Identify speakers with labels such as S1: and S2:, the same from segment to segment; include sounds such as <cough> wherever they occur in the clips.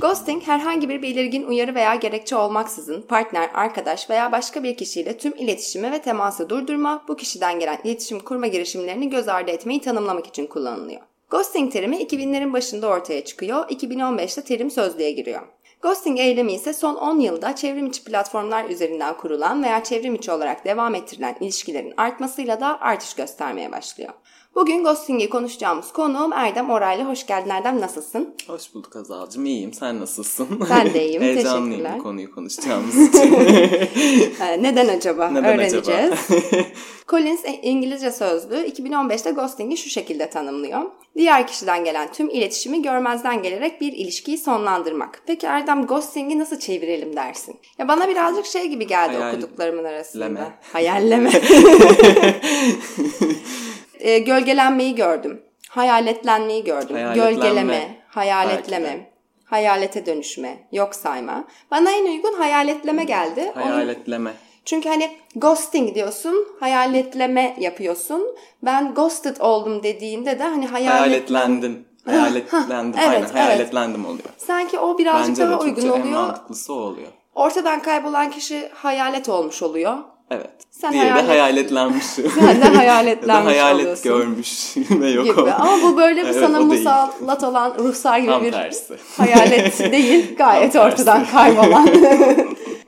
S1: Ghosting herhangi bir belirgin uyarı veya gerekçe olmaksızın partner, arkadaş veya başka bir kişiyle tüm iletişimi ve teması durdurma, bu kişiden gelen iletişim kurma girişimlerini göz ardı etmeyi tanımlamak için kullanılıyor. Ghosting terimi 2000'lerin başında ortaya çıkıyor, 2015'te terim sözlüğe giriyor. Ghosting eylemi ise son 10 yılda çevrim içi platformlar üzerinden kurulan veya çevrim içi olarak devam ettirilen ilişkilerin artmasıyla da artış göstermeye başlıyor. Bugün ghosting'i konuşacağımız konuğum Erdem Oraylı. Hoş geldin Erdem, nasılsın?
S2: Hoş bulduk Azal'cığım. İyiyim. Sen nasılsın?
S1: Ben de iyiyim. <laughs>
S2: Heyecanlıyım bu konuyu konuşacağımız için. <laughs>
S1: Ee, Neden acaba?
S2: Neden
S1: Öğreneceğiz.
S2: acaba? <laughs>
S1: Collins e, İngilizce sözlüğü 2015'te ghosting'i şu şekilde tanımlıyor. Diğer kişiden gelen tüm iletişimi görmezden gelerek bir ilişkiyi sonlandırmak. Peki Erdem ghosting'i nasıl çevirelim dersin? Ya bana birazcık şey gibi geldi
S2: Hayal-
S1: okuduklarımın arasında.
S2: leme.
S1: Hayalleme. E, gölgelenmeyi gördüm. Hayaletlenmeyi gördüm. Gölgeleme, hayaletleme,
S2: Belki de.
S1: hayalete dönüşme, yok sayma. Bana en uygun hayaletleme geldi. Onu-
S2: Hayaletleme.
S1: çünkü hani ghosting diyorsun, hayaletleme yapıyorsun. Ben ghosted oldum dediğinde de hani hayalet...
S2: Hayaletlendim. <laughs> Hayaletlendim.
S1: evet,
S2: Aynen
S1: evet.
S2: hayaletlendim oluyor.
S1: Sanki o birazcık
S2: Bence de
S1: daha
S2: Türkçe
S1: uygun
S2: en
S1: oluyor.
S2: mantıklısı o oluyor.
S1: Ortadan kaybolan kişi hayalet olmuş oluyor.
S2: Evet.
S1: Sen
S2: Diğeri
S1: hayalet-
S2: de hayaletlenmiş. <laughs>
S1: Sen de hayaletlenmiş <laughs>
S2: ya da hayalet
S1: oluyorsun.
S2: görmüş <laughs> ve yok
S1: gibi.
S2: olmuş.
S1: Ama bu böyle bir
S2: Evet,
S1: sana musallat olan ruhsar gibi
S2: Tam
S1: bir
S2: tersi.
S1: hayalet değil. Gayet
S2: Tam
S1: ortadan
S2: tersi.
S1: kaybolan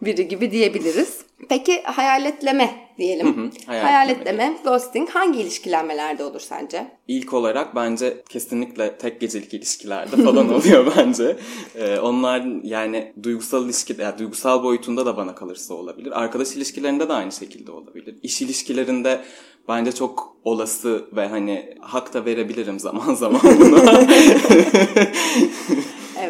S1: biri gibi diyebiliriz. Peki hayaletleme diyelim.
S2: hı, hayaletleme.
S1: hayaletleme, ghosting hangi ilişkilenmelerde olur sence?
S2: İlk olarak bence kesinlikle tek gecelik ilişkilerde falan <laughs> oluyor bence. Ee, onlar yani duygusal ilişki, yani duygusal boyutunda da bana kalırsa olabilir. Arkadaş ilişkilerinde de aynı şekilde olabilir. İş ilişkilerinde bence çok olası ve hani hak da verebilirim zaman zaman buna. <laughs>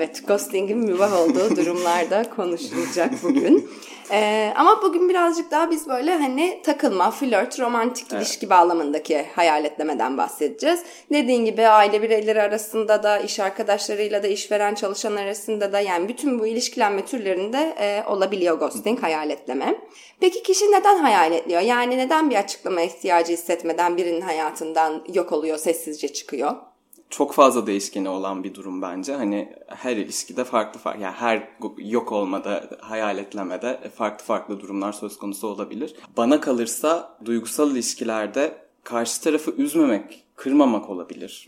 S1: Evet, ghosting'in mübah olduğu <laughs> durumlarda konuşulacak bugün. <laughs> Ee, ama bugün birazcık daha biz böyle hani takılma, flört, romantik ilişki bağlamındaki hayaletlemeden bahsedeceğiz. Dediğin gibi aile bireyleri arasında da, iş arkadaşlarıyla da, işveren çalışan arasında da yani bütün bu ilişkilenme türlerinde e, olabiliyor ghosting, hayaletleme. Peki kişi neden hayaletliyor? Yani neden bir açıklama ihtiyacı hissetmeden birinin hayatından yok oluyor, sessizce çıkıyor?
S2: Çok fazla değişkeni olan bir durum bence. Hani her ilişkide farklı farklı yani her yok olmada, hayaletlemede farklı farklı durumlar söz konusu olabilir. Bana kalırsa duygusal ilişkilerde karşı tarafı üzmemek, kırmamak olabilir.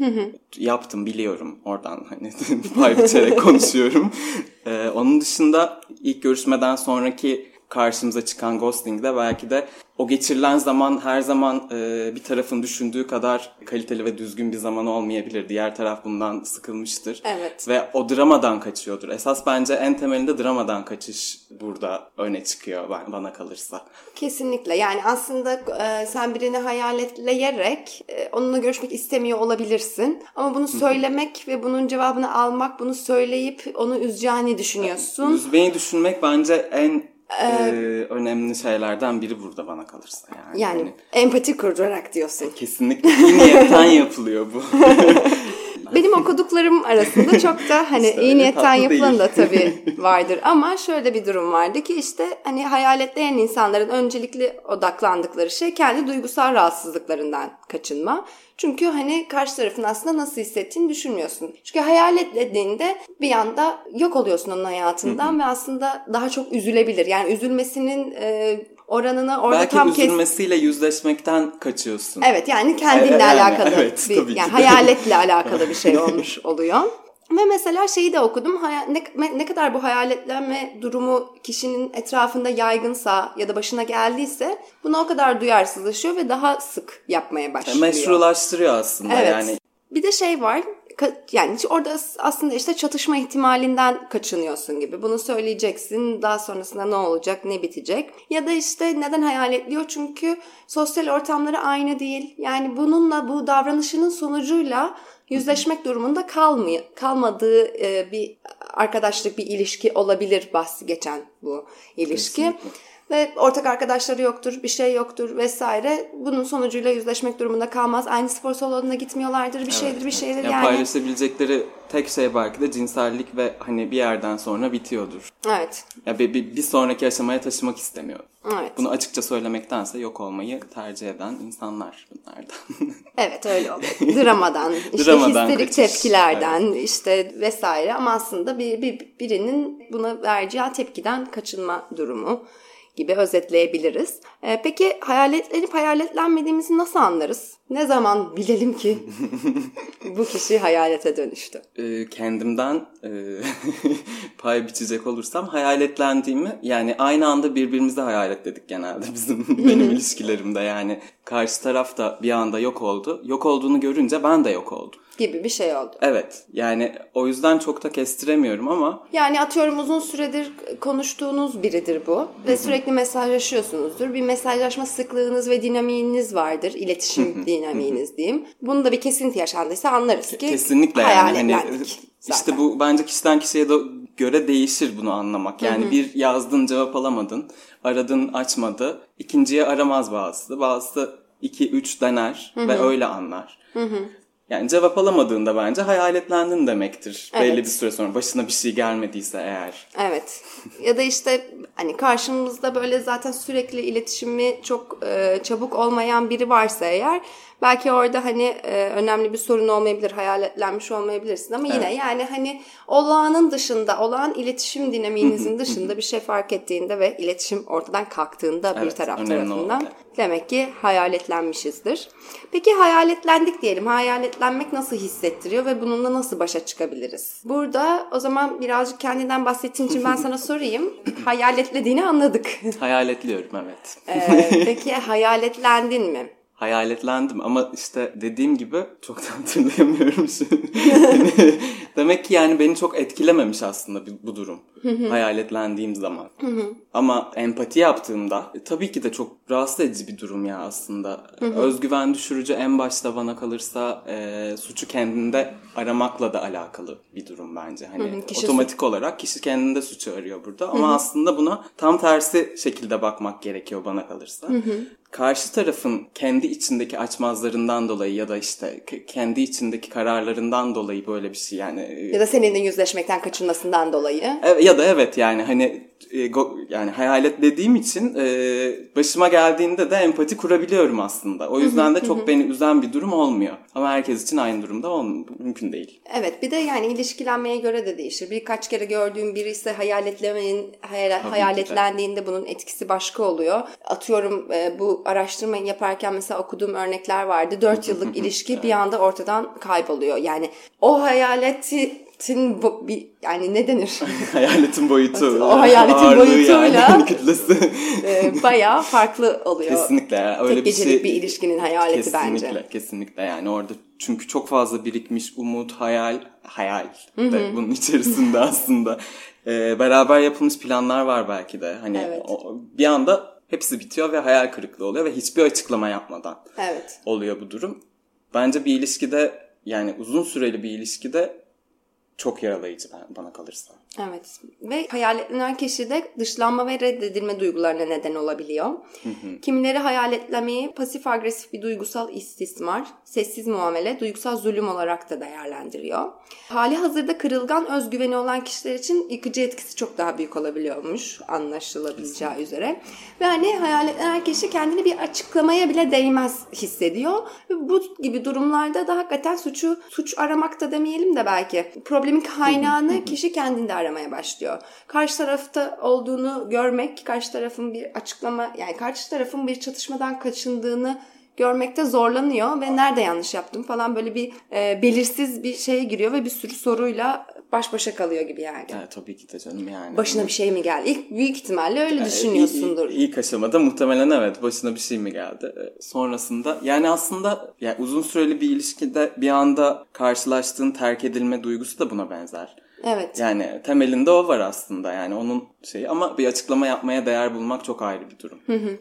S2: Yaptım biliyorum oradan hani <laughs> pay biçerek konuşuyorum. <laughs> Ee, onun dışında ilk görüşmeden sonraki karşımıza çıkan ghosting'de belki de o geçirilen zaman her zaman e, bir tarafın düşündüğü kadar kaliteli ve düzgün bir zaman olmayabilir. Diğer taraf bundan sıkılmıştır.
S1: Evet.
S2: Ve o dramadan kaçıyordur. Esas bence en temelinde dramadan kaçış burada öne çıkıyor bana kalırsa.
S1: Kesinlikle. Yani aslında e, sen birini hayaletleyerek e, onunla görüşmek istemiyor olabilirsin. Ama bunu söylemek ve bunun cevabını almak, bunu söyleyip onu üzeceğini düşünüyorsun.
S2: Üzmeyi düşünmek bence en e, önemli şeylerden biri burada bana kalırsa. Yani,
S1: Yani
S2: Hani
S1: empati kurarak diyorsun.
S2: kesinlikle iyi niyetten yapılıyor bu. <laughs>
S1: Benim okuduklarım arasında <laughs> çok da hani
S2: İşte
S1: iyi niyetten yapılan da tabii <laughs> vardır. Ama şöyle bir durum vardı ki işte hani hayaletleyen insanların öncelikli odaklandıkları şey kendi duygusal rahatsızlıklarından kaçınma. Çünkü hani karşı tarafın aslında nasıl hissettiğini düşünmüyorsun. Çünkü hayaletdediğinde bir anda yok oluyorsun onun hayatından ve aslında daha çok üzülebilir. Yani üzülmesinin e, oranını orada
S2: Belki
S1: tam kes...
S2: üzülmesiyle yüzleşmekten kaçıyorsun.
S1: Evet yani kendinle
S2: Yani,
S1: alakalı <laughs>
S2: evet,
S1: bir yani hayaletle <laughs> alakalı bir şey olmuş oluyor. Ve mesela şeyi de okudum. Ne, ne kadar bu hayaletlenme durumu kişinin etrafında yaygınsa ya da başına geldiyse buna o kadar duyarsızlaşıyor ve daha sık yapmaya başlıyor.
S2: Meşrulaştırıyor aslında
S1: evet.
S2: yani.
S1: Bir de şey var yani orada aslında işte çatışma ihtimalinden kaçınıyorsun gibi. Bunu söyleyeceksin. Daha sonrasında ne olacak, ne bitecek? Ya da işte neden hayal ediyor? Çünkü sosyal ortamları aynı değil. Yani bununla bu davranışının sonucuyla yüzleşmek durumunda kalmıyor, kalmadığı e, bir arkadaşlık, bir ilişki olabilir bahsi geçen bu ilişki. Kesinlikle ve ortak arkadaşları yoktur, bir şey yoktur vesaire. Bunun sonucuyla yüzleşmek durumunda kalmaz. Aynı spor salonuna gitmiyorlardır, bir evet, şeydir, bir şeydir
S2: yani. yani. Paylaşabilecekleri tek şey belki de cinsellik ve hani bir yerden sonra bitiyordur.
S1: Evet.
S2: Ya bir, bir, bir sonraki aşamaya taşımak istemiyor.
S1: Evet.
S2: Bunu açıkça söylemektense yok olmayı tercih eden insanlar bunlardan. <laughs>
S1: evet öyle oluyor. Dramadan, işte Dramadan histerik kaçış. tepkilerden evet. işte vesaire ama aslında bir, bir birinin buna vereceği tepkiden kaçınma durumu gibi özetleyebiliriz. Ee, peki hayaletlenip hayaletlenmediğimizi nasıl anlarız? Ne zaman bilelim ki <laughs> bu kişi hayalete dönüştü?
S2: Ee, kendimden e, <laughs> pay biçecek olursam hayaletlendiğimi yani aynı anda birbirimizi hayaletledik genelde bizim benim ilişkilerimde yani karşı taraf da bir anda yok oldu. Yok olduğunu görünce ben de yok oldum
S1: gibi bir şey oldu.
S2: Evet. Yani o yüzden çok da kestiremiyorum ama.
S1: Yani atıyorum uzun süredir konuştuğunuz biridir bu. Ve sürekli mesajlaşıyorsunuzdur. Bir mesajlaşma sıklığınız ve dinamiğiniz vardır. İletişim dinamiğiniz diyeyim. Bunu da bir kesinti yaşandıysa anlarız ki
S2: Kesinlikle yani. Hani, işte bu bence kişiden kişiye de göre değişir bunu anlamak. Yani bir yazdın cevap alamadın. Aradın açmadı. İkinciye aramaz bazısı. Bazısı 2-3 dener ve öyle anlar. Hı hı. Yani cevap alamadığında bence hayaletlendin demektir. Evet. Belli bir süre sonra başına bir şey gelmediyse eğer.
S1: Evet. ya da işte hani karşımızda böyle zaten sürekli iletişimi çok e, çabuk olmayan biri varsa eğer belki orada hani e, önemli bir sorun olmayabilir, hayaletlenmiş olmayabilirsin ama evet. yine yani hani olağanın dışında, olağan iletişim dinamiğinizin <laughs> dışında bir şey fark ettiğinde ve iletişim ortadan kalktığında evet, bir taraf tarafından demek ki hayaletlenmişizdir. Peki hayaletlendik diyelim. Hayaletlenmek nasıl hissettiriyor ve bununla nasıl başa çıkabiliriz? Burada o zaman birazcık kendinden bahsettiğin için ben sana <laughs> sorayım. Hayaletlediğini anladık.
S2: Hayaletliyorum evet.
S1: ee, peki <laughs> hayaletlendin mi?
S2: Hayaletlendim ama işte dediğim gibi çok da <laughs> hatırlayamıyorum şimdi. yani, <laughs> demek ki yani beni çok etkilememiş aslında bu durum. hayaletlendiğim zaman. ama empati yaptığımda e, tabii ki de çok rahatsız edici bir durum ya aslında. Özgüven düşürücü en başta bana kalırsa e, suçu kendinde aramakla da alakalı bir durum bence. Hani otomatik su- olarak kişi kendinde suçu arıyor burada ama aslında buna tam tersi şekilde bakmak gerekiyor bana kalırsa karşı tarafın kendi içindeki açmazlarından dolayı ya da işte kendi içindeki kararlarından dolayı böyle bir şey yani. E,
S1: ya da seninle yüzleşmekten kaçınmasından dolayı.
S2: Ya da evet yani hani e, yani hayalet dediğim için e, başıma geldiğinde de empati kurabiliyorum aslında. O yüzden de çok beni üzen bir durum olmuyor. Ama herkes için aynı durumda olmuyor. Mümkün değil.
S1: Evet bir de yani ilişkilenmeye göre de değişir. Birkaç kere gördüğüm biri ise hayaletlemenin hayal, hayaletlendiğinde bunun etkisi başka oluyor. Atıyorum e, bu araştırmayı yaparken mesela okuduğum örnekler vardı. 4 <laughs> yıllık ilişki bir anda ortadan kayboluyor. Yani o hayaleti hayaletin bo- bir yani ne denir? <laughs>
S2: hayaletin boyutu.
S1: o hayaletin boyutuyla yani, <laughs> kütlesi. e, bayağı farklı oluyor.
S2: Kesinlikle. Öyle
S1: Tek
S2: bir
S1: şey. bir ilişkinin hayaleti
S2: kesinlikle,
S1: bence.
S2: Kesinlikle. Kesinlikle yani orada çünkü çok fazla birikmiş umut, hayal, hayal de bunun içerisinde <laughs> aslında. E, beraber yapılmış planlar var belki de. Hani evet. o, bir anda hepsi bitiyor ve hayal kırıklığı oluyor ve hiçbir açıklama yapmadan
S1: evet.
S2: oluyor bu durum. Bence bir ilişkide yani uzun süreli bir ilişkide çok yaralayıcı bana kalırsa.
S1: Evet ve hayaletlenen kişi de dışlanma ve reddedilme duygularına neden olabiliyor. Hı hı. Kimileri hayaletlemeyi pasif agresif bir duygusal istismar, sessiz muamele, duygusal zulüm olarak da değerlendiriyor. Hali hazırda kırılgan özgüveni olan kişiler için yıkıcı etkisi çok daha büyük olabiliyormuş anlaşılabileceği Kesinlikle. üzere. Ve hani hayaletlenen kişi kendini bir açıklamaya bile değmez hissediyor. Ve bu gibi durumlarda da hakikaten suçu suç aramakta demeyelim de belki problemin kaynağını kişi kendinde aramaya başlıyor. Karşı tarafta olduğunu görmek, karşı tarafın bir açıklama yani karşı tarafın bir çatışmadan kaçındığını görmekte zorlanıyor ve nerede yanlış yaptım falan böyle bir e, belirsiz bir şeye giriyor ve bir sürü soruyla baş başa kalıyor gibi yani.
S2: Evet, tabii ki de canım yani.
S1: Başına bir şey mi geldi? İlk büyük ihtimalle öyle düşünüyorsundur.
S2: İlk, ilk aşamada muhtemelen evet başına bir şey mi geldi. Ee, sonrasında yani aslında yani uzun süreli bir ilişkide bir anda karşılaştığın terk edilme duygusu da buna benzer.
S1: Evet.
S2: Yani temelinde o var aslında yani onun şeyi ama bir açıklama yapmaya değer bulmak çok ayrı bir durum.
S1: Hı hı.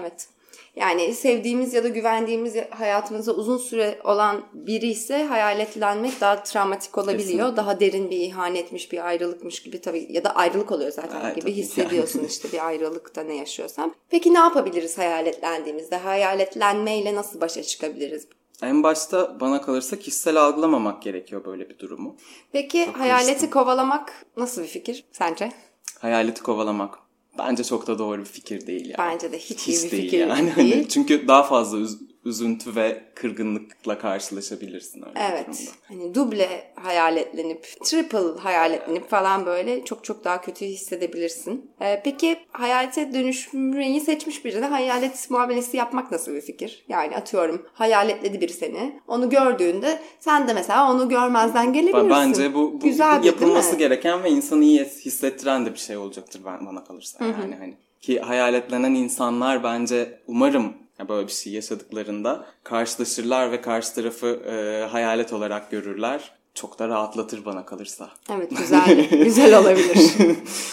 S1: Evet. Yani sevdiğimiz ya da güvendiğimiz hayatımızda uzun süre olan biri ise hayaletlenmek daha travmatik olabiliyor. Kesinlikle. Daha derin bir ihanetmiş, bir ayrılıkmış gibi tabii ya da ayrılık oluyor zaten evet, gibi hissediyorsun yani. <laughs> işte bir ayrılıkta ne yaşıyorsan. Peki ne yapabiliriz hayaletlendiğimizde? Hayaletlenmeyle nasıl başa çıkabiliriz?
S2: En başta bana kalırsa kişisel algılamamak gerekiyor böyle bir durumu.
S1: Peki Çok hayaleti istedim. kovalamak nasıl bir fikir sence?
S2: Hayaleti kovalamak. Bence çok da doğru bir fikir değil yani.
S1: Bence de hiç, hiç iyi bir değil fikir
S2: yani.
S1: değil. <laughs>
S2: Çünkü daha fazla üz- üzüntü ve kırgınlıkla karşılaşabilirsin öyle
S1: Evet. Hani duble hayaletlenip, triple hayaletlenip falan böyle çok çok daha kötü hissedebilirsin. Ee, peki hayalete dönüşmeyi seçmiş birine hayalet muamelesi yapmak nasıl bir fikir? Yani atıyorum hayaletledi bir seni. Onu gördüğünde sen de mesela onu görmezden gelebilirsin.
S2: Bence bu, bu, Güzel bu yapılması gereken ve insanı iyi hissettiren de bir şey olacaktır ben bana kalırsa. Yani Hı-hı. hani ki hayaletlenen insanlar bence umarım böyle bir şey yaşadıklarında karşılaşırlar ve karşı tarafı e, hayalet olarak görürler. Çok da rahatlatır bana kalırsa.
S1: Evet güzel <laughs> güzel olabilir.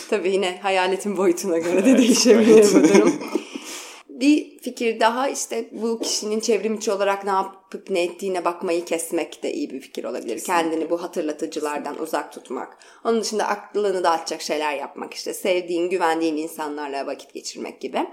S1: Tabii yine hayaletin boyutuna göre de değişebilir evet. bu durum. bir fikir daha işte bu kişinin çevrim içi olarak ne yapıp ne ettiğine bakmayı kesmek de iyi bir fikir olabilir. Kesinlikle. Kendini bu hatırlatıcılardan Kesinlikle. uzak tutmak. Onun dışında aklını dağıtacak şeyler yapmak işte sevdiğin, güvendiğin insanlarla vakit geçirmek gibi.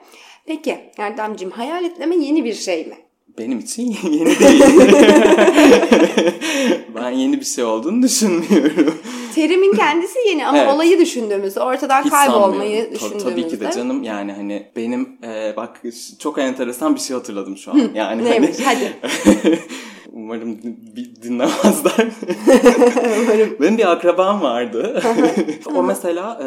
S1: Peki Erdemciğim hayaletleme yeni bir şey mi?
S2: Benim için <laughs> yeni değil. <laughs> ben yeni bir şey olduğunu düşünmüyorum.
S1: Terimin <laughs> kendisi yeni ama evet. olayı düşündüğümüzde, ortadan Hiç kaybolmayı düşündüğümüzde.
S2: Tabii ki de canım yani hani benim e, bak çok enteresan bir şey hatırladım şu an. Yani
S1: Neymiş hani, hadi. <laughs>
S2: Umarım dinlemezler. <laughs> Umarım. Benim bir akrabam vardı. o mesela e,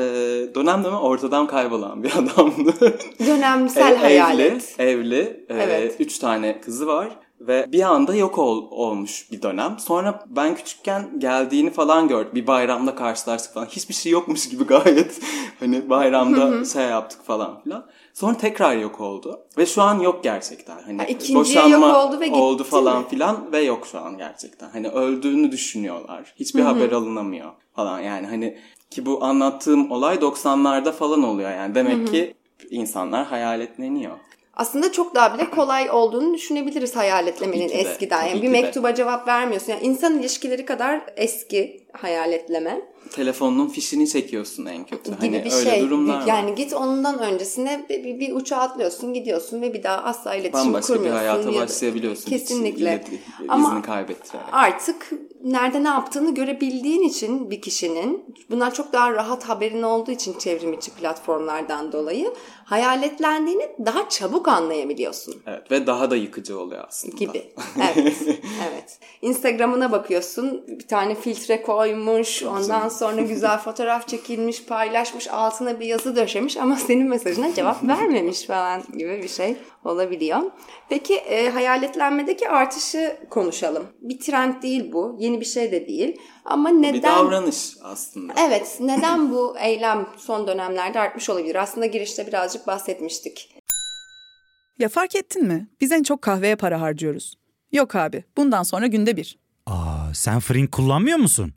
S2: dönem dönem ortadan kaybolan bir adamdı.
S1: Dönemsel e, hayalet.
S2: Evli, evli. E, evet. Üç tane kızı var. Ve bir anda yok ol, olmuş bir dönem. Sonra ben küçükken geldiğini falan gördüm. Bir bayramda karşılaştık falan. Hiçbir şey yokmuş gibi <laughs> gayet. hani bayramda şey yaptık falan filan. Sonra tekrar yok oldu. Ve şu an yok gerçekten. Hani
S1: ha, boşanma yok oldu ve gitti
S2: oldu falan mi? filan ve yok şu an gerçekten. Hani öldüğünü düşünüyorlar. Hiçbir Hı-hı. haber alınamıyor falan. Yani hani ki bu anlattığım olay 90'larda falan oluyor yani. Demek Hı-hı. ki insanlar hayaletleniyor
S1: aslında çok daha bile kolay olduğunu düşünebiliriz hayaletlemenin eskiden. Yani bir mektuba de. cevap vermiyorsun. Yani insan ilişkileri kadar eski hayaletleme
S2: telefonunun fişini çekiyorsun en kötü.
S1: Gibi hani bir öyle şey. durumlar yani var. git ondan öncesine bir, bir, bir uçağa atlıyorsun gidiyorsun ve bir daha asla iletişim
S2: Bambaşka
S1: kurmuyorsun.
S2: Bambaşka bir hayata başlayabiliyorsun.
S1: Kesinlikle.
S2: Hiç Ama kaybettirerek.
S1: artık nerede ne yaptığını görebildiğin için bir kişinin bunlar çok daha rahat haberin olduğu için çevrim içi platformlardan dolayı hayaletlendiğini daha çabuk anlayabiliyorsun.
S2: Evet ve daha da yıkıcı oluyor aslında.
S1: Gibi. Evet. <laughs> evet. Instagram'ına bakıyorsun bir tane filtre koymuş ondan sonra güzel fotoğraf çekilmiş, paylaşmış, altına bir yazı döşemiş ama senin mesajına cevap vermemiş falan gibi bir şey olabiliyor. Peki e, hayaletlenmedeki artışı konuşalım. Bir trend değil bu, yeni bir şey de değil. Ama neden... Bir
S2: davranış aslında.
S1: Evet, neden bu eylem son dönemlerde artmış olabilir? Aslında girişte birazcık bahsetmiştik.
S3: Ya fark ettin mi? Biz en çok kahveye para harcıyoruz. Yok abi, bundan sonra günde bir.
S4: Aa, sen Frink kullanmıyor musun?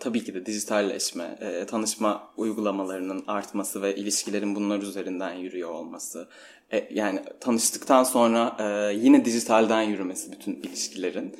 S2: Tabii ki de dijitalleşme, e, tanışma uygulamalarının artması ve ilişkilerin bunlar üzerinden yürüyor olması. E, yani tanıştıktan sonra e, yine dijitalden yürümesi bütün ilişkilerin.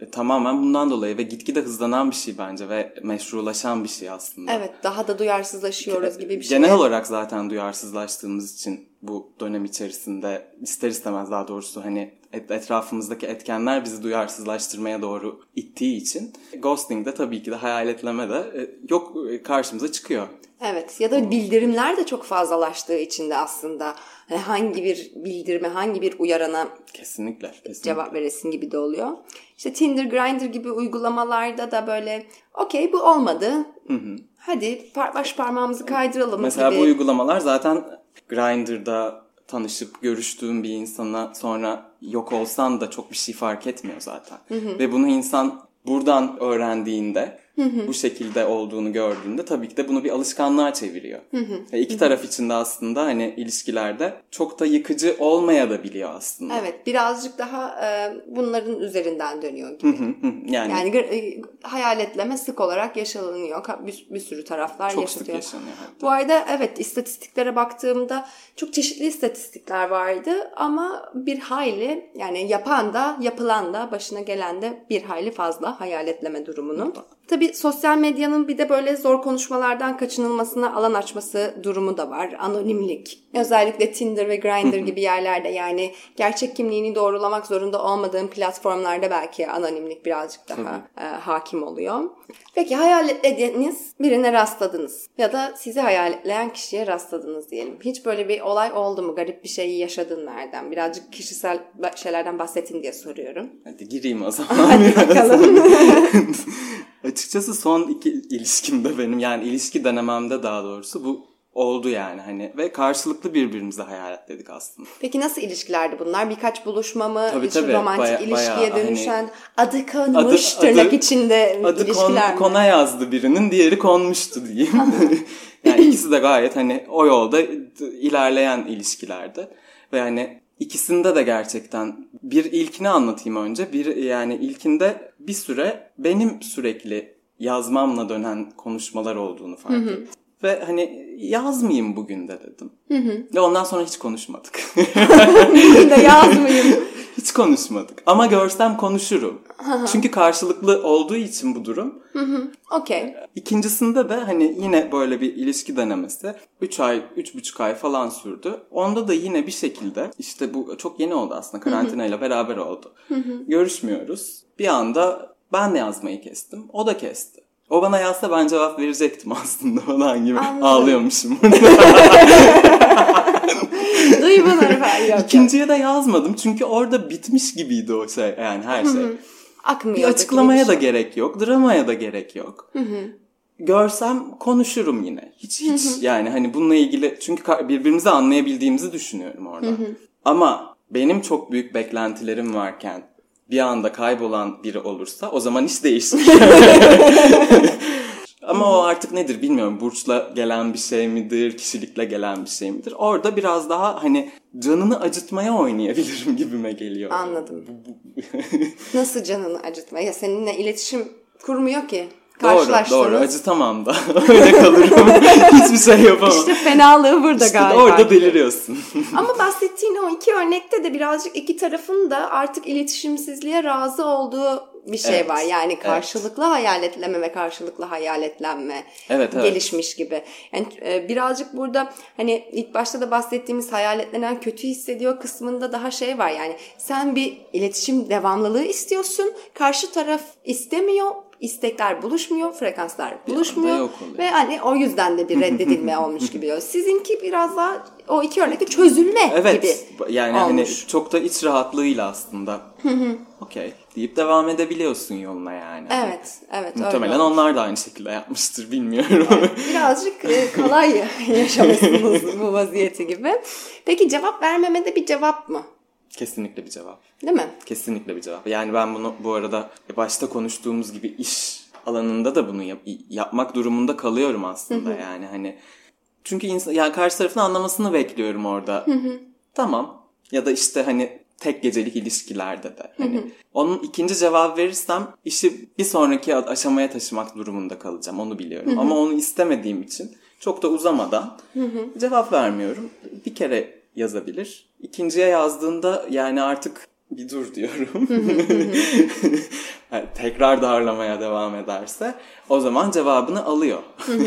S2: E, Tamamen bundan dolayı ve gitgide hızlanan bir şey bence ve meşrulaşan bir şey aslında.
S1: Evet daha da duyarsızlaşıyoruz gibi bir şey.
S2: Genel olarak zaten duyarsızlaştığımız için bu dönem içerisinde ister istemez daha doğrusu hani et- etrafımızdaki etkenler bizi duyarsızlaştırmaya doğru ittiği için ghosting de tabii ki de hayaletleme de e, yok e, karşımıza çıkıyor.
S1: Evet ya da bildirimler de çok fazlalaştığı için de aslında hani hangi bir bildirime, hangi bir uyarana
S2: Kesinlikle. kesinlikle.
S1: cevap veresin gibi de oluyor. İşte Tinder, Grindr gibi uygulamalarda da böyle okey bu olmadı. Hadi par- baş parmağımızı kaydıralım
S2: Mesela
S1: gibi.
S2: bu uygulamalar zaten Grindr'da tanışıp görüştüğün bir insana sonra yok olsan da çok bir şey fark etmiyor zaten. Ve bunu insan buradan öğrendiğinde bu şekilde olduğunu gördüğünde tabii ki de bunu bir alışkanlığa çeviriyor. Ve iki taraf için de aslında hani ilişkilerde çok da yıkıcı olmaya da biliyor aslında.
S1: Evet birazcık daha e, bunların üzerinden dönüyor gibi.
S2: Hı hı, yani,
S1: Yani gr- e, hayaletleme sık olarak yaşanıyor. Bir, bir sürü taraflar
S2: çok sık
S1: yaşatıyor.
S2: yaşanıyor. hatta.
S1: Bu arada evet istatistiklere baktığımda çok çeşitli istatistikler vardı ama bir hayli yani yapan da yapılan da başına gelen de bir hayli fazla hayaletleme durumunu. Tabii sosyal medyanın bir de böyle zor konuşmalardan kaçınılmasına alan açması durumu da var. Anonimlik. Özellikle Tinder ve Grindr gibi yerlerde yani gerçek kimliğini doğrulamak zorunda olmadığın platformlarda belki anonimlik birazcık daha e, hakim oluyor. Peki hayaletlediniz birine rastladınız ya da sizi hayaletleyen kişiye rastladınız diyelim. Hiç böyle bir olay oldu mu? Garip bir şey yaşadın nereden? Birazcık kişisel şeylerden bahsetin diye soruyorum.
S2: Hadi gireyim o <laughs> zaman.
S1: Hadi bakalım. <laughs>
S2: Açıkçası son iki ilişkimde benim yani ilişki denememde daha doğrusu bu oldu yani hani ve karşılıklı birbirimize hayaletledik aslında.
S1: Peki nasıl ilişkilerdi bunlar? Birkaç buluşma mı?
S2: Tabii,
S1: İşte
S2: tabii.
S1: romantik
S2: Baya-
S1: ilişkiye
S2: bayağı hani
S1: dönüşen adı konmuş
S2: Adı-
S1: tırnak
S2: adı-
S1: içinde
S2: Adı kon,
S1: ilişkiler mi?
S2: kona yazdı birinin diğeri konmuştu diyeyim. <laughs> yani ikisi de gayet hani o yolda ilerleyen ilişkilerdi. Ve hani ikisinde de gerçekten bir ilkini anlatayım önce. Bir yani ilkinde bir süre benim sürekli yazmamla dönen konuşmalar olduğunu fark ettim. Ve hani yazmayayım bugün de dedim. Ve ondan sonra hiç konuşmadık. <laughs>
S1: Bugün de yazmayayım. <laughs>
S2: hiç konuşmadık. Ama görsem konuşurum. Çünkü karşılıklı olduğu için bu durum.
S1: Okey.
S2: İkincisinde de hani yine böyle bir ilişki denemesi 3 ay, 3,5 ay falan sürdü. Onda da yine bir şekilde işte bu çok yeni oldu aslında karantinayla beraber oldu. Görüşmüyoruz. Bir anda ben de yazmayı kestim. O da kesti. O bana yazsa ben cevap verecektim aslında falan gibi.
S1: Anladım.
S2: Ağlıyormuşum. <laughs>
S1: Duyguları falan yok.
S2: İkinciye de yazmadım çünkü orada bitmiş gibiydi o şey yani her şey.
S1: Akmıyor.
S2: Bir açıklamaya da
S1: şey.
S2: gerek yok, dramaya da gerek yok. Görsem konuşurum yine. Hiç hiç yani hani bununla ilgili çünkü birbirimizi anlayabildiğimizi düşünüyorum orada. Ama benim çok büyük beklentilerim varken bir anda kaybolan biri olursa o zaman iş değişir. <laughs> Ama o artık nedir bilmiyorum. Burçla gelen bir şey midir, kişilikle gelen bir şey midir? Orada biraz daha hani canını acıtmaya oynayabilirim gibime geliyor.
S1: Anladım. <laughs> Nasıl canını acıtma? Ya seninle iletişim kurmuyor ki.
S2: Doğru, doğru. Acıtamam da. <laughs> Öyle kalırım. <laughs> Hiçbir şey yapamam.
S1: İşte fenalığı burada
S2: İşte
S1: galiba.
S2: orada deliriyorsun. <laughs>
S1: Ama bahsettiğin o iki örnekte de birazcık iki tarafın da artık iletişimsizliğe razı olduğu bir şey
S2: Evet,
S1: var. Yani karşılıklı hayaletleme ve karşılıklı hayaletlenme
S2: Evet, evet.
S1: gelişmiş gibi. Yani e, birazcık burada hani ilk başta da bahsettiğimiz hayaletlenen kötü hissediyor kısmında daha şey var. Yani sen bir iletişim devamlılığı istiyorsun. Karşı taraf istemiyor. İstekler buluşmuyor, frekanslar buluşmuyor ve hani o yüzden de bir <laughs> reddedilme olmuş gibi. oluyor. Sizinki biraz daha o iki örnekte çözülme
S2: Evet.
S1: gibi
S2: Yani hani
S1: olmuş.
S2: çok da iç rahatlığıyla aslında. Okey deyip devam edebiliyorsun yoluna yani.
S1: Evet, evet. öyle
S2: Muhtemelen
S1: olmuş.
S2: onlar da aynı şekilde yapmıştır bilmiyorum.
S1: Birazcık e, kolay <laughs> yaşamışsınız bu vaziyeti gibi. Peki cevap vermemede bir cevap mı?
S2: Kesinlikle bir cevap.
S1: Değil mi?
S2: Kesinlikle bir cevap. Yani ben bunu bu arada başta konuştuğumuz gibi iş alanında da bunu yap- yapmak durumunda kalıyorum aslında yani hani çünkü insan yani karşı tarafın anlamasını bekliyorum orada. Tamam. Ya da işte hani tek gecelik ilişkilerde de. Hani onun ikinci cevap verirsem işi bir sonraki aşamaya taşımak durumunda kalacağım. Onu biliyorum. Ama onu istemediğim için çok da uzamadan cevap vermiyorum. Bir kere yazabilir. İkinciye yazdığında yani artık bir dur diyorum. <laughs> yani tekrar darlamaya devam ederse o zaman cevabını alıyor.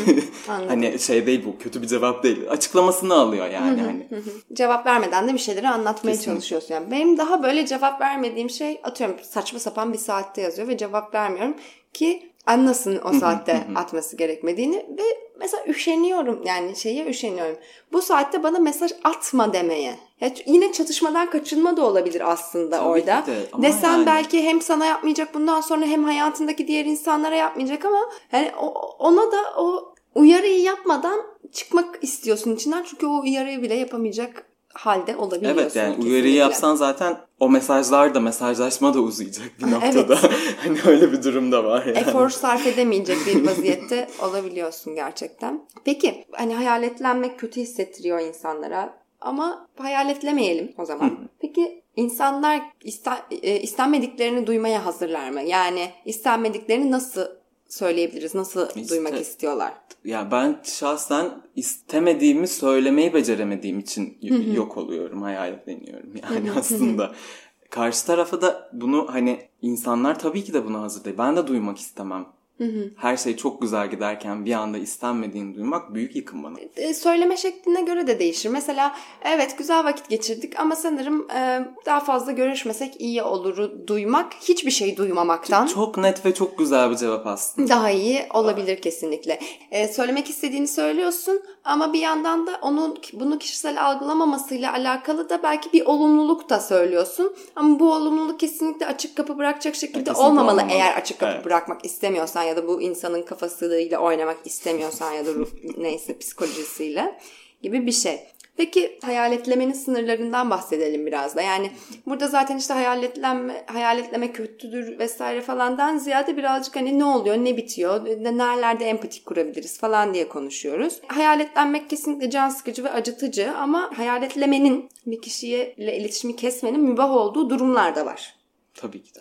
S2: <laughs> hani şey değil bu kötü bir cevap değil. Açıklamasını alıyor yani. hani.
S1: Cevap vermeden de bir şeyleri anlatmaya
S2: Kesinlikle.
S1: çalışıyorsun. Yani benim daha böyle cevap vermediğim şey atıyorum saçma sapan bir saatte yazıyor ve cevap vermiyorum ki anlasın o saatte atması gerekmediğini ve mesela üşeniyorum yani şeye üşeniyorum. Bu saatte bana mesaj atma demeye. Ya yine çatışmadan kaçınma da olabilir aslında
S2: Tabii
S1: orada.
S2: de,
S1: Desen
S2: yani-
S1: belki hem sana yapmayacak bundan sonra hem hayatındaki diğer insanlara yapmayacak ama yani ona da o uyarıyı yapmadan çıkmak istiyorsun içinden çünkü o uyarıyı bile yapamayacak halde olabiliyorsun.
S2: Evet yani
S1: kesinlikle.
S2: uyarıyı yapsan zaten o mesajlar da mesajlaşma da uzayacak bir
S1: Evet.
S2: noktada. <laughs> hani öyle bir durum da var yani.
S1: efor sarf edemeyecek bir vaziyette <laughs> olabiliyorsun gerçekten. Peki hani hayaletlenmek kötü hissettiriyor insanlara ama hayaletlemeyelim o zaman. Peki insanlar iste- e, istenmediklerini duymaya hazırlar mı? Yani istenmediklerini nasıl söyleyebiliriz? Nasıl
S2: İşte-
S1: duymak istiyorlar?
S2: Ya ben şahsen istemediğimi söylemeyi beceremediğim için y- yok oluyorum, hayaletleniyorum yani aslında. Karşı tarafa da bunu hani insanlar tabii ki de buna hazır değil. Ben de duymak istemem. Her şey çok güzel giderken bir anda istenmediğini duymak büyük yıkım bana.
S1: E, söyleme şekline göre de değişir. Mesela evet güzel vakit geçirdik ama sanırım e, daha fazla görüşmesek iyi oluru duymak hiçbir şey duymamaktan
S2: Çok net ve çok güzel bir cevap aslında.
S1: daha iyi olabilir kesinlikle. E, söylemek istediğini söylüyorsun ama bir yandan da onun bunu kişisel algılamamasıyla alakalı da belki bir olumluluk da söylüyorsun. Ama bu olumluluk kesinlikle açık kapı bırakacak şekilde
S2: Kesinlikle
S1: olmamalı,
S2: olmamalı.
S1: eğer açık kapı
S2: Evet.
S1: bırakmak istemiyorsan ya da bu insanın kafasıyla oynamak istemiyorsan ya da ruh, neyse psikolojisiyle gibi bir şey. Peki hayaletlemenin sınırlarından bahsedelim biraz da. Yani burada zaten işte hayaletlenme, hayaletleme kötüdür vesaire falandan ziyade birazcık hani ne oluyor, ne bitiyor, ne- nerelerde empatik kurabiliriz falan diye konuşuyoruz. Hayaletlenmek kesinlikle can sıkıcı ve acıtıcı ama hayaletlemenin bir kişiyle iletişimi kesmenin mübah olduğu durumlar da var.
S2: Tabii ki de.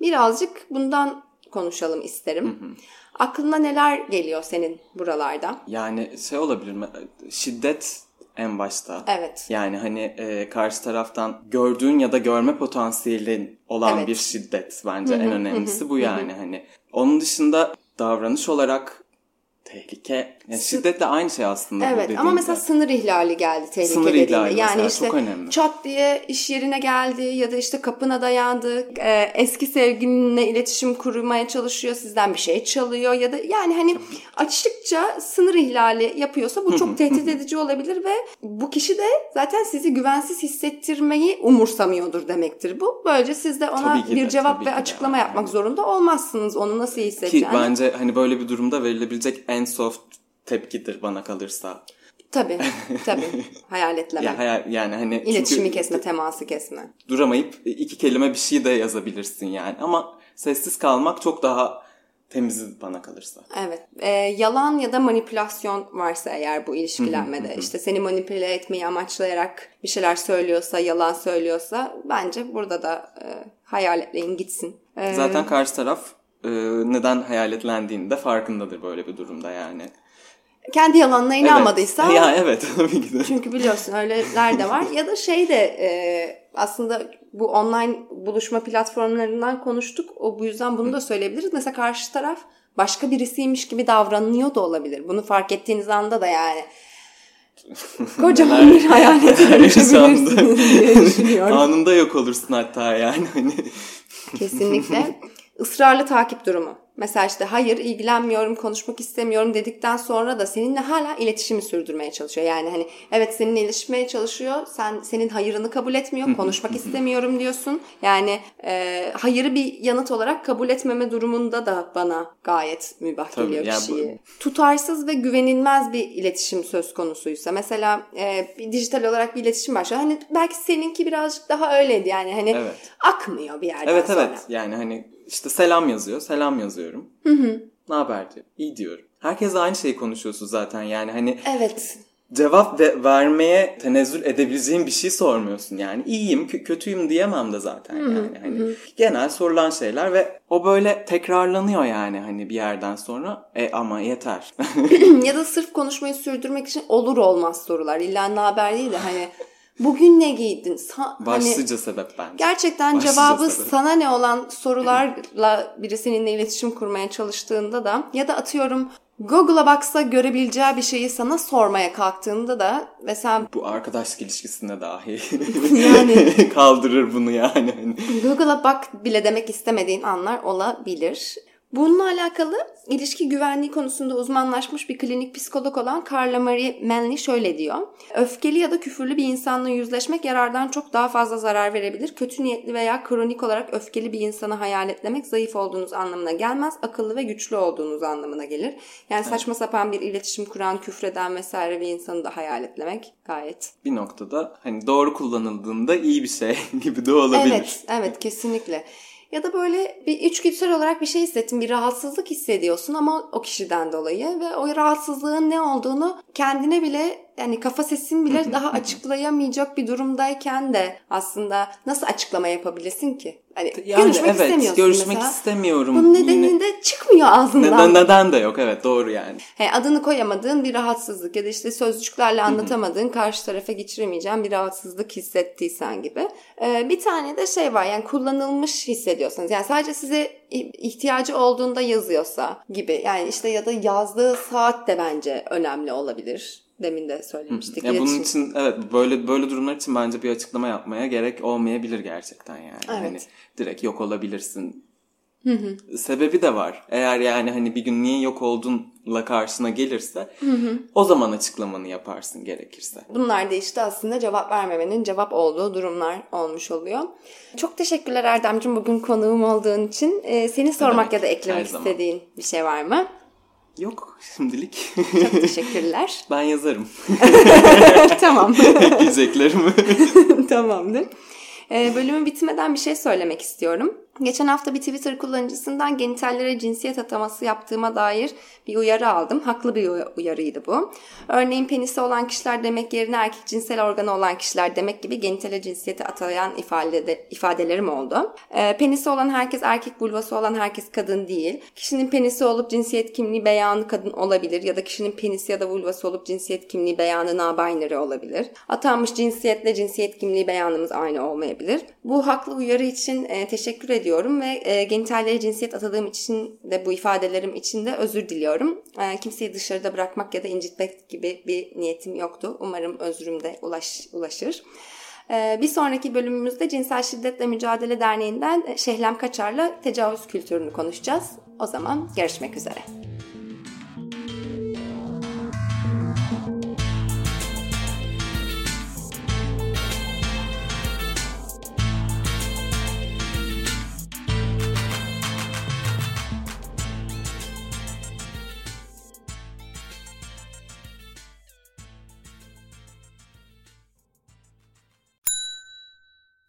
S1: Birazcık bundan konuşalım isterim. Aklına neler geliyor senin buralarda?
S2: Yani şey olabilir mi? Şiddet en başta.
S1: Evet.
S2: Yani hani e, karşı taraftan gördüğün ya da görme potansiyelin olan
S1: Evet.
S2: bir şiddet bence en önemlisi bu yani hani. Onun dışında davranış olarak tehlike. Yani şiddetle aynı şey aslında bu
S1: Evet
S2: dediğin
S1: ama mesela sınır ihlali geldi tehlike
S2: Sınır
S1: dediğinde.
S2: ihlali
S1: yani
S2: mesela
S1: işte
S2: çok önemli.
S1: çat diye iş yerine geldi ya da işte kapına dayandı. e, eski sevgilinle iletişim kurmaya çalışıyor. Sizden bir şey çalıyor ya da yani hani açıkça sınır ihlali yapıyorsa bu çok tehdit edici olabilir ve bu kişi de zaten sizi güvensiz hissettirmeyi umursamıyordur demektir bu. Böylece siz de ona bir
S2: de,
S1: cevap ve
S2: ki de.
S1: açıklama yapmak zorunda olmazsınız. Onu nasıl iyi
S2: Ki
S1: hissedeceğini.
S2: bence hani böyle bir durumda verilebilecek en soft tepkidir bana kalırsa.
S1: Tabii <laughs> tabii hayaletleme.
S2: Ya hayal, yani hani
S1: İletişimi kesme, teması kesme.
S2: duramayıp iki kelime bir şey de yazabilirsin yani. Ama sessiz kalmak çok daha temiz bana kalırsa.
S1: Evet. Ee, yalan ya da manipülasyon varsa eğer bu ilişkilenmede işte seni manipüle etmeyi amaçlayarak bir şeyler söylüyorsa, yalan söylüyorsa bence burada da e, hayaletleyin gitsin. Ee,
S2: Zaten karşı taraf e, neden hayaletlendiğini de farkındadır böyle bir durumda yani.
S1: kendi yalanına inanmadıysa
S2: Evet. <laughs> Ya evet <laughs> tabii ki de.
S1: Çünkü biliyorsun öyleler de var. Ya da şey de e, aslında bu online buluşma platformlarından konuştuk. O bu yüzden bunu da söyleyebiliriz. Mesela karşı taraf başka birisiymiş gibi davranıyor da olabilir. Bunu fark ettiğiniz anda da yani <laughs> kocaman bir hayalete dönüşebilirsiniz diye düşünüyorum.
S2: Anında yok olursun hatta yani. Hani
S1: Kesinlikle. Israrlı takip durumu. Mesela işte hayır ilgilenmiyorum, konuşmak istemiyorum dedikten sonra da seninle hala iletişimi sürdürmeye çalışıyor. Yani hani evet seninle iletişmeye çalışıyor. Sen senin hayırını kabul etmiyor. Konuşmak istemiyorum diyorsun. Yani e, hayırı bir yanıt olarak kabul etmeme durumunda da bana gayet mübah
S2: Tabii,
S1: geliyor
S2: ya bu-
S1: kişiyi. Tutarsız ve güvenilmez bir iletişim söz konusuysa mesela e, bir dijital olarak bir iletişim başlıyor. Hani belki seninki birazcık daha öyleydi yani hani
S2: Evet.
S1: akmıyor bir yerden
S2: evet
S1: sonra.
S2: evet yani hani işte selam yazıyor. Selam yazıyorum. Ne haber diyor. İyi diyorum. Herkes aynı şeyi konuşuyorsun zaten yani hani
S1: Evet.
S2: cevap ve vermeye tenezzül edebileceğin bir şey sormuyorsun yani. İyiyim, kö- kötüyüm diyemem de zaten yani. Hani genel sorulan şeyler ve o böyle tekrarlanıyor yani hani bir yerden sonra. E ama yeter. <laughs>
S1: ya da sırf konuşmayı sürdürmek için olur olmaz sorular. İlla ne haber değil de hani <laughs> bugün ne giydin? Sa-
S2: Başlıca
S1: hani,
S2: sebep bence.
S1: Gerçekten
S2: Başlıca
S1: cevabı
S2: sebep.
S1: sana ne olan sorularla biri seninle iletişim kurmaya çalıştığında da ya da atıyorum Google'a baksa görebileceği bir şeyi sana sormaya kalktığında da ve sen
S2: Bu arkadaşlık ilişkisinde dahi <laughs>
S1: Yani- <laughs>
S2: kaldırır bunu yani. Hani
S1: Google'a bak bile demek istemediğin anlar olabilir. Bununla alakalı ilişki güvenliği konusunda uzmanlaşmış bir klinik psikolog olan Carla Marie Manley şöyle diyor. Öfkeli ya da küfürlü bir insanla yüzleşmek yarardan çok daha fazla zarar verebilir. Kötü niyetli veya kronik olarak öfkeli bir insanı hayal etlemek zayıf olduğunuz anlamına gelmez. Akıllı ve güçlü olduğunuz anlamına gelir. Yani saçma sapan bir iletişim kuran, küfreden vesaire bir insanı da hayal etlemek gayet
S2: bir noktada hani doğru kullanıldığında iyi bir şey <laughs> gibi de olabilir.
S1: Evet, evet kesinlikle. Ya da böyle bir içgüdüsel olarak bir şey hissettin, bir rahatsızlık hissediyorsun ama o kişiden dolayı ve o rahatsızlığın ne olduğunu kendine bile yani kafa sesin bile daha açıklayamayacak bir durumdayken de aslında nasıl açıklama yapabilirsin ki? Hani
S2: Yani
S1: görüşmek
S2: evet,
S1: istemiyorsun
S2: görüşmek
S1: mesela.
S2: istemiyorum.
S1: Bunun nedeni de çıkmıyor ağzından.
S2: Neden, neden de yok evet doğru yani.
S1: He, adını koyamadığın bir rahatsızlık ya da işte sözcüklerle anlatamadığın karşı tarafa geçiremeyeceğin bir rahatsızlık hissettiysen gibi. Ee, bir tane de şey var yani kullanılmış hissediyorsanız yani sadece size ihtiyacı olduğunda yazıyorsa gibi yani işte ya da yazdığı saat de bence önemli olabilir. Demin de söylemiştik.
S2: Ya bunun için evet böyle böyle durumlar için bence bir açıklama yapmaya gerek olmayabilir gerçekten yani.
S1: Evet.
S2: Hani direkt yok olabilirsin. Sebebi de var. Eğer yani hani bir gün niye yok oldunla karşına gelirse o zaman açıklamanı yaparsın gerekirse.
S1: Bunlar da işte aslında cevap vermemenin cevap olduğu durumlar olmuş oluyor. Çok teşekkürler Erdemciğim bugün konuğum olduğun için. Ee, seni sormak
S2: demek,
S1: ya da eklemek
S2: zaman.
S1: istediğin bir şey var mı?
S2: Yok şimdilik.
S1: Çok teşekkürler. <laughs>
S2: ben yazarım <laughs>
S1: tamam.
S2: diyeceklerimi.
S1: Tamamdır. Ee, bölümün bitmeden bir şey söylemek istiyorum. Geçen hafta bir Twitter kullanıcısından genitallere cinsiyet ataması yaptığıma dair bir uyarı aldım. Haklı bir uy- uyarıydı bu. Örneğin penisi olan kişiler demek yerine erkek cinsel organı olan kişiler demek gibi genitale cinsiyeti atayan ifade ifadelerim oldu. Ee, penisi olan herkes erkek, vulvası olan herkes kadın değil. Kişinin penisi olup cinsiyet kimliği beyanı kadın olabilir ya da kişinin penisi ya da vulvası olup cinsiyet kimliği beyanı non-binary olabilir. Atanmış cinsiyetle cinsiyet kimliği beyanımız aynı olmayabilir. Bu haklı uyarı için e, teşekkür ediyorum ve e, genitallere cinsiyet atadığım için de bu ifadelerim için de özür diliyorum. E, kimseyi dışarıda bırakmak ya da incitmek gibi bir niyetim yoktu. Umarım özrüm de ulaş, ulaşır. E, bir sonraki bölümümüzde Cinsel Şiddetle Mücadele Derneği'nden e, Şehlem Kaçar'la tecavüz kültürünü konuşacağız. O zaman görüşmek üzere.